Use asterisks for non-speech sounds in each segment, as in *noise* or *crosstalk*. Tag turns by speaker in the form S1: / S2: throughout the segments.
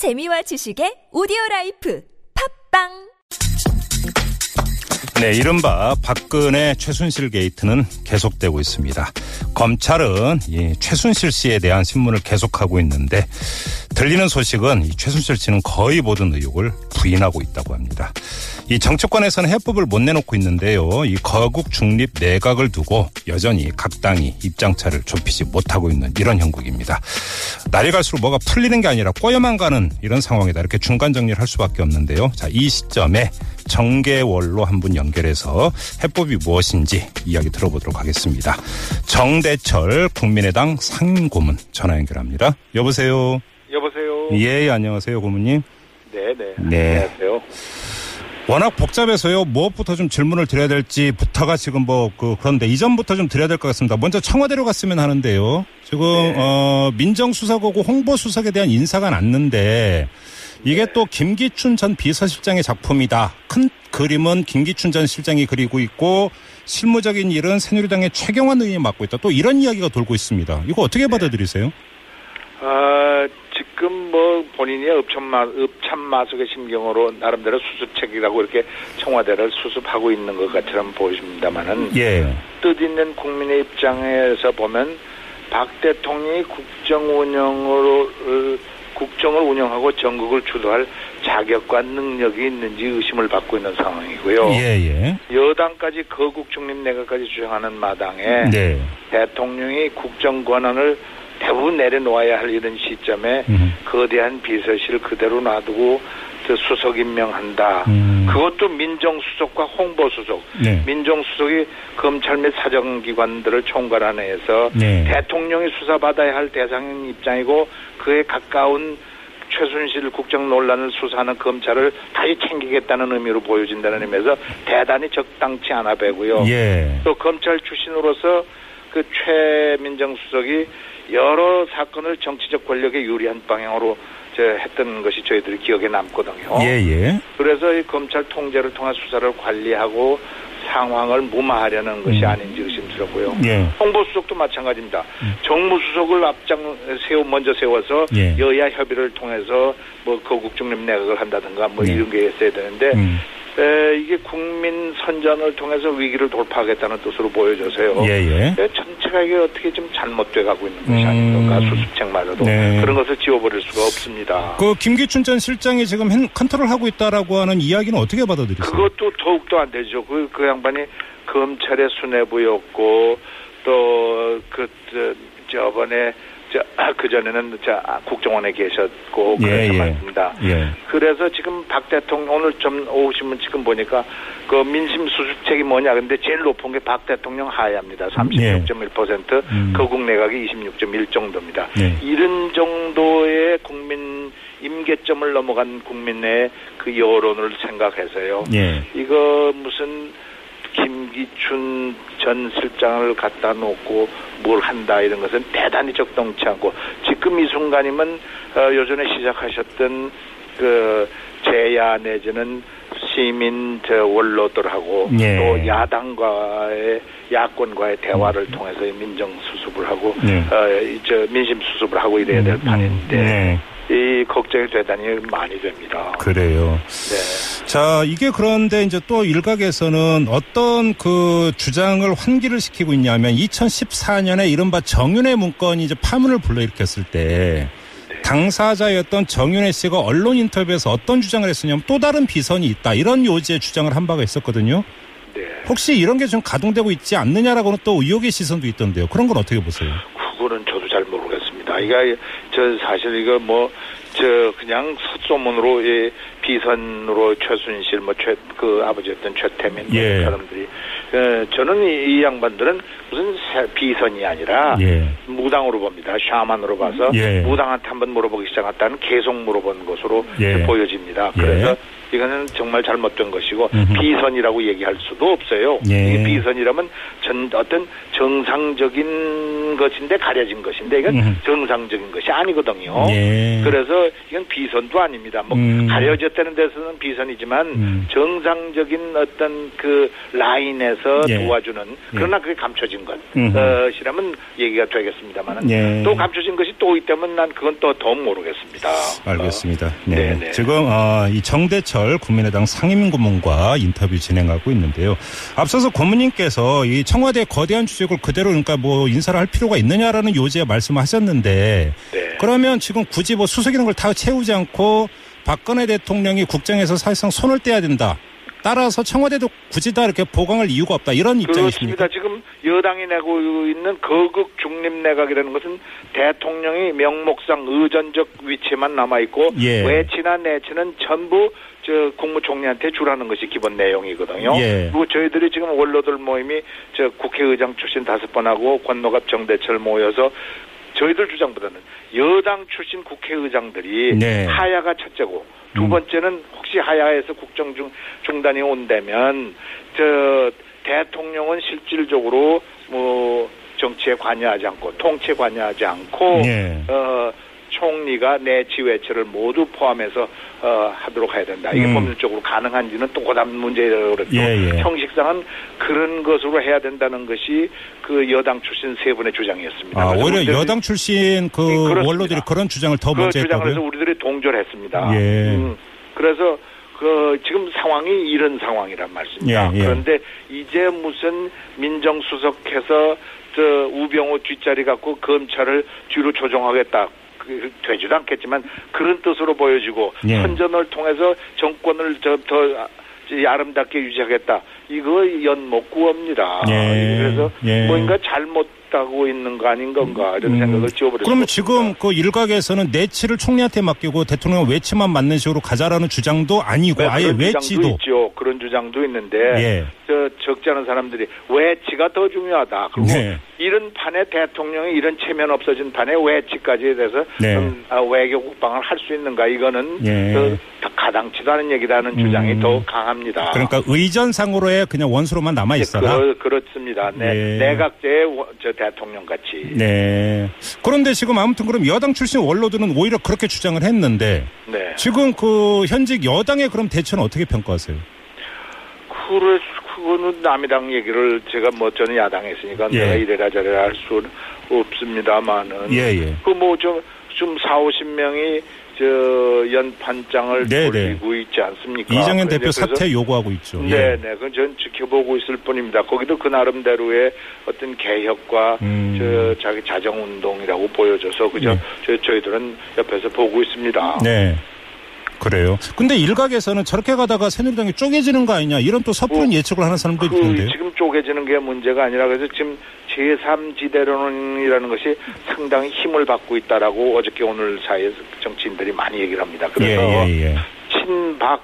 S1: 재미와 지식의 오디오 라이프. 팟빵
S2: 네, 이른바 박근혜 최순실 게이트는 계속되고 있습니다. 검찰은 이 최순실 씨에 대한 신문을 계속하고 있는데 들리는 소식은 이 최순실 씨는 거의 모든 의혹을 부인하고 있다고 합니다. 이 정치권에서는 해법을 못 내놓고 있는데요. 이 거국 중립 내각을 두고 여전히 각 당이 입장차를 좁히지 못하고 있는 이런 형국입니다. 날이 갈수록 뭐가 풀리는 게 아니라 꼬여만 가는 이런 상황이다. 이렇게 중간 정리를 할 수밖에 없는데요. 자, 이 시점에 정계월로 한 분 연결해서 해법이 무엇인지 이야기 들어보도록 하겠습니다. 정대철 국민의당 상고문 전화 연결합니다. 여보세요.
S3: 여보세요.
S2: 예, 안녕하세요, 고문님.
S3: 네, 네.
S2: 네.
S3: 안녕하세요.
S2: 워낙 복잡해서요. 무엇부터 좀 질문을 드려야 될지부터가 지금 뭐 그 그런데 이전부터 좀 드려야 될 것 같습니다. 먼저 청와대로 갔으면 하는데요. 지금
S3: 네.
S2: 어 민정수석하고 홍보수석에 대한 인사가 났는데 이게
S3: 네.
S2: 또 김기춘 전 비서실장의 작품이다. 큰 그림은 김기춘 전 실장이 그리고 있고 실무적인 일은 새누리당의 최경환 의원이 맡고 있다. 또 이런 이야기가 돌고 있습니다. 이거 어떻게
S3: 네.
S2: 받아들이세요?
S3: 아, 지금 뭐 본인이 읍참마, 읍참마속의 심경으로 나름대로 수습책이라고 이렇게 청와대를 수습하고 있는 것 같처럼 보입니다만은
S2: 예.
S3: 뜻 있는 국민의 입장에서 보면 박 대통령이 국정 운영으로 어, 국정을 운영하고 전국을 주도할 자격과 능력이 있는지 의심을 받고 있는 상황이고요.
S2: 예, 예.
S3: 여당까지 거국 중립 내각까지 주장하는 마당에
S2: 네.
S3: 대통령이 국정 권한을 대부분 내려놓아야 할 이런 시점에
S2: 음.
S3: 거대한 비서실을 그대로 놔두고 그 수석 임명한다.
S2: 음.
S3: 그것도 민정수석과 홍보수석.
S2: 네.
S3: 민정수석이 검찰 및 사정기관들을 총괄하는 해서
S2: 네.
S3: 대통령이 수사받아야 할 대상인 입장이고 그에 가까운 최순실 국정 논란을 수사하는 검찰을 다시 챙기겠다는 의미로 보여진다는 의미에서 대단히 적당치 않아 배고요.
S2: 예.
S3: 또 검찰 출신으로서 그 최민정 수석이 여러 사건을 정치적 권력에 유리한 방향으로 저 했던 것이 저희들이 기억에 남거든요.
S2: 예, 예.
S3: 그래서 이 검찰 통제를 통한 수사를 관리하고 상황을 무마하려는 것이
S2: 음.
S3: 아닌지 의심스럽고요.
S2: 예.
S3: 홍보수석도 마찬가지입니다. 정무수석을 앞장 세워 먼저 세워서
S2: 예.
S3: 여야 협의를 통해서 뭐 거국 중립 내각을 한다든가 뭐
S2: 네.
S3: 이런 게 있어야 되는데
S2: 음.
S3: 에, 이게 국민 선전을 통해서 위기를 돌파하겠다는 뜻으로 보여져서요.
S2: 예, 예.
S3: 에, 전체가 이게 어떻게 좀 잘못돼 가고 있는 것이
S2: 음.
S3: 아닌가 수습책마저도
S2: 네.
S3: 그런 것을 지워버릴 수가 없습니다.
S2: 그 김기춘 전 실장이 지금 핸- 컨트롤하고 있다라고 하는 이야기는 어떻게 받아들이세요?
S3: 그것도 더욱더 안 되죠. 그, 그 양반이 검찰의 수뇌부였고, 또, 그, 저, 저번에, 저, 그 전에는 저, 아, 국정원에 계셨고,
S2: 예,
S3: 그래서
S2: 예.
S3: 말입니다.
S2: 예.
S3: 그래서 지금 박 대통령, 오늘 좀 오후 신문 지금 보니까, 그 민심 수습책이 뭐냐. 근데 제일 높은 게 박 대통령 하야입니다. 36.1%,
S2: 음.
S3: 거국 내각이 26.1 정도입니다.
S2: 네.
S3: 이런 정도의 국민, 임계점을 넘어간 국민의 그 여론을 생각해서요.
S2: 예.
S3: 이거 무슨 김기춘 전 실장을 갖다 놓고 뭘 한다 이런 것은 대단히 적당치 않고 지금 이 순간이면 어, 요전에 시작하셨던 그 제야 내지는 시민 저 원로들하고
S2: 예.
S3: 또 야당과의 야권과의 대화를 통해서 민정 수습을 하고
S2: 네.
S3: 어, 이저 민심 수습을 하고 이래야 될 판인데
S2: 네.
S3: 이 걱정이 대단히 많이 됩니다.
S2: 그래요.
S3: 네.
S2: 자, 이게 그런데 이제 또 일각에서는 어떤 그 주장을 환기를 시키고 있냐면 2014년에 이른바 정윤회 문건이 이제 파문을 불러일으켰을 때 당사자였던 정윤회 씨가 언론 인터뷰에서 어떤 주장을 했었냐면 또 다른 비선이 있다. 이런 요지의 주장을 한 바가 있었거든요.
S3: 네.
S2: 혹시 이런 게 좀 가동되고 있지 않느냐라고는 또 의혹의 시선도 있던데요. 그런 건 어떻게 보세요?
S3: 그거는 저도 잘 모르겠습니다. 이거 저 사실 이거 뭐 저 그냥 소문으로 예, 비선으로 최순실 뭐 최 그 아버지였던 최태민 뭐
S2: 예.
S3: 사람들이 어, 저는 이, 이 양반들은 무슨 새- 비선이 아니라
S2: 예.
S3: 무당으로 봅니다. 샤만으로 봐서
S2: 예.
S3: 무당한테 한번 물어보기 시작했다는 계속 물어본 것으로
S2: 예.
S3: 보여집니다.
S2: 예.
S3: 그래서 이거는 정말 잘못된 것이고
S2: 음흠.
S3: 비선이라고 얘기할 수도 없어요.
S2: 예.
S3: 이게 비선이라면 전 어떤 정상적인 것인데 가려진 것인데 이건
S2: 음흠.
S3: 정상적인 것이 아니거든요.
S2: 예.
S3: 그래서 이건 비선도 아닙니다. 뭐
S2: 음.
S3: 가려졌다는 데서는 비선이지만
S2: 음.
S3: 정상적인 어떤 그 라인에서
S2: 예.
S3: 도와주는 그러나 그게 감춰진. 것이라면 얘기가 되겠습니다만은
S2: 예.
S3: 또 감춰진 것이 또 있다면 난 그건 또 더 모르겠습니다.
S2: 알겠습니다.
S3: 어,
S2: 네.
S3: 네네.
S2: 지금 어, 이 정대철 국민의당 상임고문과 인터뷰 진행하고 있는데요. 앞서서 고문님께서 이 청와대 거대한 주적을 그대로 그러니까 뭐 인사를 할 필요가 있느냐라는 요지에 말씀하셨는데
S3: 네.
S2: 그러면 지금 굳이 뭐 수석 이런 걸다 채우지 않고 박근혜 대통령이 국정에서 사실상 손을 떼야 된다. 따라서 청와대도 굳이 다 이렇게 보강할 이유가 없다. 이런 입장이십니까?
S3: 그렇습니다. 지금 여당이 내고 있는 거극 중립 내각이라는 것은 대통령이 명목상 의전적 위치만 남아 있고
S2: 예.
S3: 외치나 내치는 전부 저 국무총리한테 주라는 것이 기본 내용이거든요.
S2: 예.
S3: 그리고 저희들이 지금 원로들 모임이 저 국회의장 출신 다섯 번 하고 권노갑 정대철 모여서 저희들 주장보다는 여당 출신 국회의장들이
S2: 네.
S3: 하야가 첫째고 두
S2: 음.
S3: 번째는 혹시 하야에서 국정 중 중단이 온다면 저 대통령은 실질적으로 뭐 정치에 관여하지 않고 통치에 관여하지 않고
S2: 네.
S3: 어 총리가 내치 외치를 모두 포함해서 어 하도록 해야 된다. 이게
S2: 음.
S3: 법률적으로 가능한지는 또 그다음 문제라고 그랬고
S2: 예, 예.
S3: 형식상은 그런 것으로 해야 된다는 것이 그 여당 출신 세 분의 주장이었습니다.
S2: 아, 오히려 여당 출신 그
S3: 예, 그렇습니다.
S2: 원로들이 그런 주장을 더
S3: 그
S2: 먼저 했다고요?
S3: 우리들이 동조했습니다.
S2: 예.
S3: 음, 그래서 그 지금 상황이 이런 상황이란 말씀입니다.
S2: 예, 예.
S3: 그런데 이제 무슨 민정수석해서 저 우병우 뒷자리 갖고 검찰을 뒤로 조정하겠다. 그, 되지도 않겠지만 그런 뜻으로 보여지고
S2: 예.
S3: 선전을 통해서 정권을 저더 아름답게 유지하겠다. 이거 연목구입니다.
S2: 예.
S3: 그래서
S2: 예.
S3: 뭔가 잘못 하고 있는 거 아닌 건가 이런 생각을 지어버렸습니다.
S2: 그러면 지금 그 일각에서는 내치를 총리한테 맡기고 대통령 외치만 맡는 식으로 가자라는 주장도 아니고
S3: 네,
S2: 아예
S3: 그런
S2: 외치도
S3: 있죠. 그런 주장도 있는데
S2: 예.
S3: 저 적지 않은 사람들이 외치가 더 중요하다. 그리고
S2: 네.
S3: 이런 판에 대통령이 이런 체면 없어진 판에 외치까지에 대해서
S2: 네.
S3: 음, 아, 외교 국방을 할 수 있는가 이거는
S2: 예.
S3: 그, 다 가당치도 않은 얘기라는 주장이
S2: 음.
S3: 더 강합니다.
S2: 그러니까 의전상으로의 그냥 원수로만 남아 있어라.
S3: 그렇, 그렇습니다. 네,
S2: 예.
S3: 내각제의 저 대통령 같이.
S2: 네. 그런데 지금 아무튼 그럼 여당 출신 원로들은 오히려 그렇게 주장을 했는데
S3: 네.
S2: 지금 그 현직 여당의 그럼 대처는 어떻게 평가하세요?
S3: 그래, 그거는 남의당 얘기를 제가 뭐 저는 야당에 있으니까
S2: 예.
S3: 내가 이래라 저래라 할 수는 없습니다만은.
S2: 예, 예.
S3: 그뭐 좀, 좀 4, 50명이 저 연판장을
S2: 네,
S3: 돌리고 있지 않습니까?
S2: 이정현 대표 사퇴 요구하고 있죠.
S3: 네,
S2: 예.
S3: 네. 그건 전 지켜보고 있을 뿐입니다. 거기도 그 나름대로의 어떤 개혁과
S2: 음.
S3: 저 자기 자정 운동이라고 보여져서 그저
S2: 네.
S3: 저, 저희들은 옆에서 보고 있습니다.
S2: 네. 그래요. 근데 일각에서는 저렇게 가다가 새누리당이 쪼개지는 거 아니냐 이런 또 섣부른
S3: 뭐,
S2: 예측을 하는 사람도
S3: 그
S2: 있던데요.
S3: 지금 쪼개지는 게 문제가 아니라 그래서 지금 제3지대론이라는 것이 상당히 힘을 받고 있다라고 어저께 오늘 사이에 정치인들이 많이 얘기를 합니다. 그래서
S2: 예, 예, 예.
S3: 친박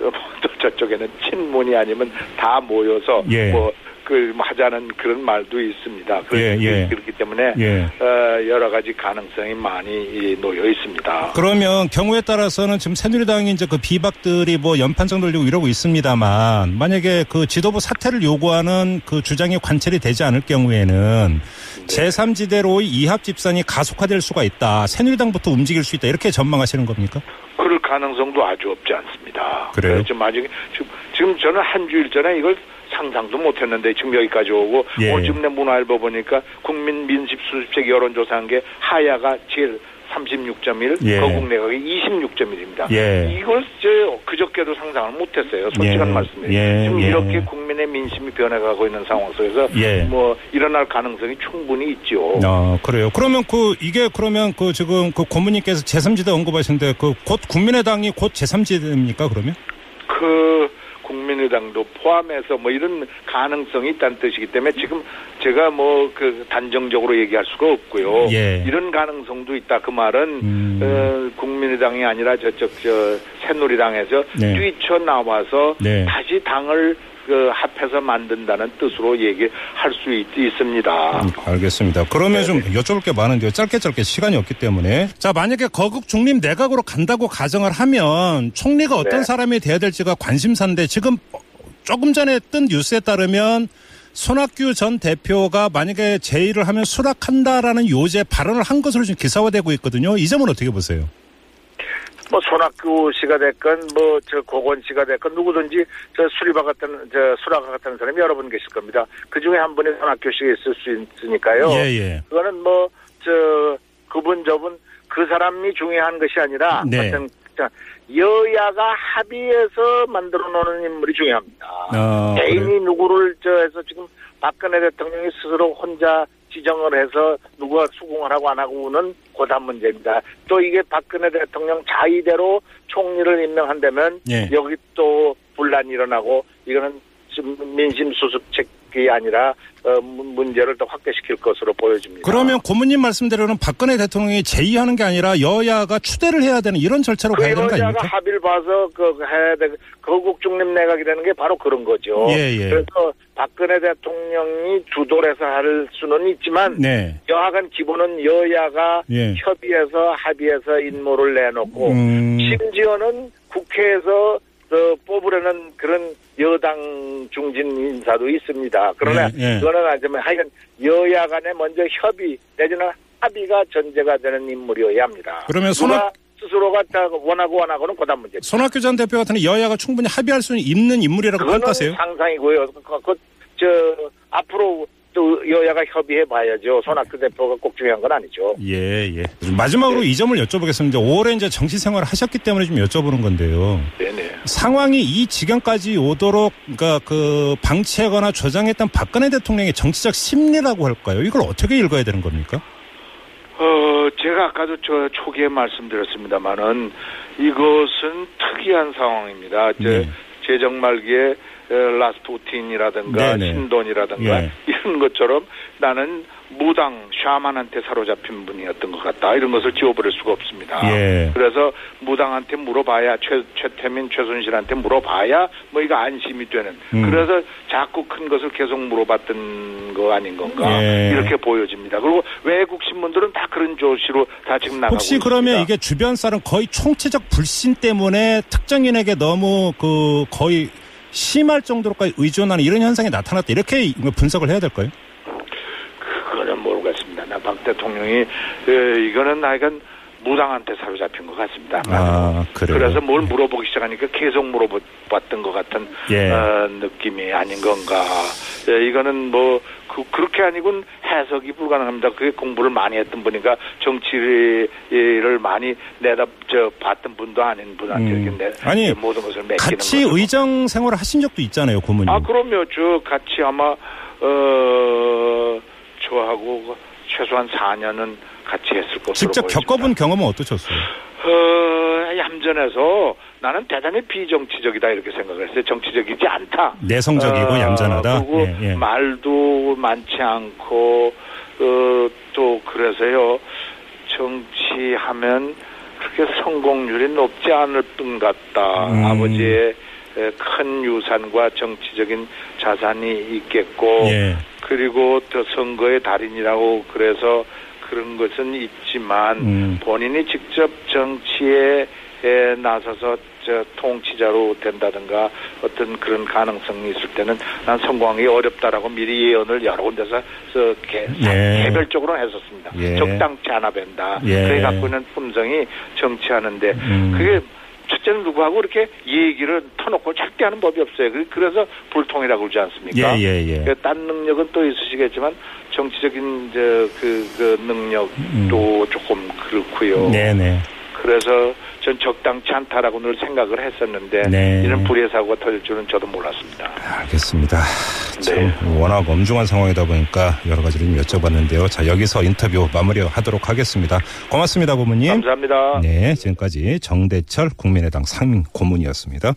S3: 어, 또 *laughs* 저쪽에는 친문이 아니면 다 모여서
S2: 예.
S3: 뭐그 하자는 그런 말도 있습니다. 그렇기,
S2: 예, 예.
S3: 그렇기 때문에
S2: 예.
S3: 어, 여러 가지 가능성이 많이 이, 놓여 있습니다.
S2: 그러면 경우에 따라서는 지금 새누리당이 이제 그 비박들이 뭐 연판장 돌리고 이러고 있습니다만 만약에 그 지도부 사퇴를 요구하는 그 주장이 관철이 되지 않을 경우에는
S3: 네.
S2: 제3지대로의 이합 집산이 가속화될 수가 있다. 새누리당부터 움직일 수 있다. 이렇게 전망하시는 겁니까?
S3: 그럴 가능성도 아주 없지 않습니다.
S2: 그래요?
S3: 그래서 지금 아직 지금, 지금 저는 한 주일 전에 이걸 상상도 못했는데 지금 여기까지 오고
S2: 예.
S3: 오늘 내 문화일보 보니까 국민 민심 수습책 여론조사한 게 하야가 제일 36.1,
S2: 예.
S3: 거국 내각이 26.1입니다.
S2: 예.
S3: 이걸 저 그저께도 상상을 못했어요. 솔직한
S2: 예.
S3: 말씀이에요.
S2: 예.
S3: 지금
S2: 예.
S3: 이렇게 국민의 민심이 변해가고 있는 상황 속에서
S2: 예.
S3: 뭐 일어날 가능성이 충분히 있죠.
S2: 아, 그래요. 그러면 그 이게 그러면 그 지금 그 고모님께서 제3지대 언급하시는데 그 곧 국민의당이 곧 제3지대입니까 그러면?
S3: 그 국민의당도 포함해서 뭐 이런 가능성이 있다는 뜻이기 때문에 지금 제가 뭐 그 단정적으로 얘기할 수가 없고요.
S2: 예.
S3: 이런 가능성도 있다. 그 말은
S2: 음.
S3: 어, 국민의당이 아니라 저쪽 저 새누리당에서
S2: 네.
S3: 뛰쳐 나와서
S2: 네.
S3: 다시 당을 그 합해서 만든다는 뜻으로 얘기할 수 있, 있습니다.
S2: 음, 알겠습니다. 그러면 좀 여쭤볼 게 많은데요. 짧게 짧게 시간이 없기 때문에. 자, 만약에 거국 중립 내각으로 간다고 가정을 하면 총리가 어떤
S3: 네.
S2: 사람이 돼야 될지가 관심사인데 지금 조금 전에 뜬 뉴스에 따르면 손학규 전 대표가 만약에 제의를 하면 수락한다라는 요제 발언을 한 것으로 지금 기사화되고 있거든요. 이 점은 어떻게 보세요?
S3: 뭐 손학규 씨가 됐건 뭐 저 고건 씨가 됐건 누구든지 저 수리바 같은 저 수라가 같은 사람이 여러 분 계실 겁니다. 그 중에 한 분이 손학규 씨가 있을 수 있으니까요.
S2: 예, 예.
S3: 그거는 뭐 저 그분 저분 그 사람이 중요한 것이 아니라
S2: 네.
S3: 어떤 자, 여야가 합의해서 만들어 놓는 인물이 중요합니다.
S2: 아,
S3: 개인이
S2: 그래요?
S3: 누구를 저 해서 지금 박근혜 대통령이 스스로 혼자 지정을 해서 누가 수긍을 하고 안 하고는 고단 문제입니다. 또 이게 박근혜 대통령 자의대로 총리를 임명한다면
S2: 예.
S3: 여기 또 분란이 일어나고 이거는 민심 수습책이 아니라 어, 문- 문제를 더 확대시킬 것으로 보여집니다.
S2: 그러면 고모님 말씀대로는 박근혜 대통령이 제의하는 게 아니라 여야가 추대를 해야 되는 이런 절차로
S3: 그
S2: 가야 되는 거 아닙니까?
S3: 합의를 봐서 그 해야 돼 거국 중립 내각이 되는 게 바로 그런 거죠.
S2: 예, 예.
S3: 그래서 박근혜 대통령이 주도해서 할 수는 있지만
S2: 네.
S3: 여하간 기본은 여야가
S2: 예.
S3: 협의해서 합의해서 인모를 내놓고
S2: 음.
S3: 심지어는 국회에서 어, 뽑으려는 그런 여당 중진 인사도 있습니다. 그러나
S2: 예, 예.
S3: 그거는 아니지만 하여간 여야 간에 먼저 협의 내지는 합의가 전제가 되는 인물이어야 합니다.
S2: 그러면 손학-
S3: 스스로가 다 원하고 원하고는 고단 문제입니다.
S2: 손학규 전 대표 같은 여야가 충분히 합의할 수 있는 인물이라고 평가하세요?
S3: 상상이고요. 그, 그, 저 앞으로 또 여야가 협의해 봐야죠. 손학규 대표가 꼭 중요한 건 아니죠.
S2: 예, 예. 마지막으로 이 점을 여쭤보겠습니다. 5월에 이제 정치 생활을 하셨기 때문에 좀 여쭤보는 건데요.
S3: 네네.
S2: 상황이 이 지경까지 오도록, 그러니까 그 방치하거나 조장했던 박근혜 대통령의 정치적 심리라고 할까요? 이걸 어떻게 읽어야 되는 겁니까?
S3: 어, 제가 아까도 저 초기에 말씀드렸습니다만은 이것은 특이한 상황입니다. 제,
S2: 네.
S3: 재정 말기에 어, 라스푸틴이라든가
S2: 네네.
S3: 신돈이라든가
S2: 예.
S3: 이런 것처럼 나는 무당 샤만한테 사로잡힌 분이었던 것 같다 이런 것을 지워버릴 수가 없습니다.
S2: 예.
S3: 그래서 무당한테 물어봐야 최, 최태민 최순실한테 물어봐야 뭐 이거 안심이 되는
S2: 음.
S3: 그래서 자꾸 큰 것을 계속 물어봤던 거 아닌 건가
S2: 예.
S3: 이렇게 보여집니다. 그리고 외국 신문들은 다 그런 조시로 다 지금 나가고
S2: 혹시
S3: 있습니다.
S2: 그러면 이게 주변 사람 거의 총체적 불신 때문에 특정인에게 너무 그 거의 심할 정도로까지 의존하는 이런 현상이 나타났다. 이렇게 분석을 해야 될까요?
S3: 그거는 모르겠습니다. 나박 대통령이 에, 이거는 하여간 무당한테 사로잡힌 것 같습니다.
S2: 아?
S3: 그래서 뭘 물어보기 시작하니까 계속 물어봤던 것 같은
S2: 예.
S3: 어, 느낌이 아닌 건가. 예, 이거는 뭐 그, 그렇게 아니군 해석이 불가능합니다. 그게 공부를 많이 했던 분이니까 정치를 많이 내다 저 봤던 분도 아닌 분한테
S2: 음.
S3: 이렇게 내,
S2: 아니,
S3: 모든 것을 맡기는
S2: 같이
S3: 거죠.
S2: 의정 생활을 하신 적도 있잖아요, 고모님.
S3: 아, 그럼요. 저 같이 아마, 어, 저하고 최소한 4년은 같이 했을 것으로.
S2: 직접. 겪어본 경험은 어떠셨어요?
S3: 어, 얌전해서 나는 대단히 비정치적이다 이렇게 생각을 했어요. 정치적이지 않다.
S2: 내성적이고
S3: 어,
S2: 얌전하다.
S3: 그리고
S2: 예, 예.
S3: 말도 많지 않고, 어, 또 그래서요, 정치하면 그렇게 성공률이 높지 않을 뿐 같다.
S2: 음.
S3: 아버지의 에, 큰 유산과 정치적인 자산이 있겠고,
S2: 예.
S3: 그리고 또 선거의 달인이라고 그래서 그런 것은 있지만
S2: 음.
S3: 본인이 직접 정치에 에, 나서서 저 통치자로 된다든가 어떤 그런 가능성이 있을 때는 난 성공하기 어렵다라고 미리 예언을 여러 군데서 저 개,
S2: 예.
S3: 개별적으로 했었습니다.
S2: 예.
S3: 적당치 않아 뵌다.
S2: 예.
S3: 그게 갖고 있는 품성이 정치하는데
S2: 음.
S3: 그게 첫째는 누구하고 이렇게 얘기를 터놓고 절대 하는 법이 없어요. 그- 그래서 불통이라고 그러지 않습니까?
S2: 예, 예, 예.
S3: 그딴 능력은 또 있으시겠지만 정치적인 그, 그 능력도 조금 그렇고요.
S2: 음. 네네.
S3: 그래서 전 적당치 않다라고 늘 생각을 했었는데
S2: 네.
S3: 이런 불의 사고가 터질 줄은 저도 몰랐습니다.
S2: 알겠습니다. 참
S3: 네.
S2: 워낙 엄중한 상황이다 보니까 여러 가지를 좀 여쭤봤는데요. 자 여기서 인터뷰 마무리하도록 하겠습니다. 고맙습니다, 고모님.
S3: 감사합니다.
S2: 네, 지금까지 정대철 국민의당 상임 고문이었습니다.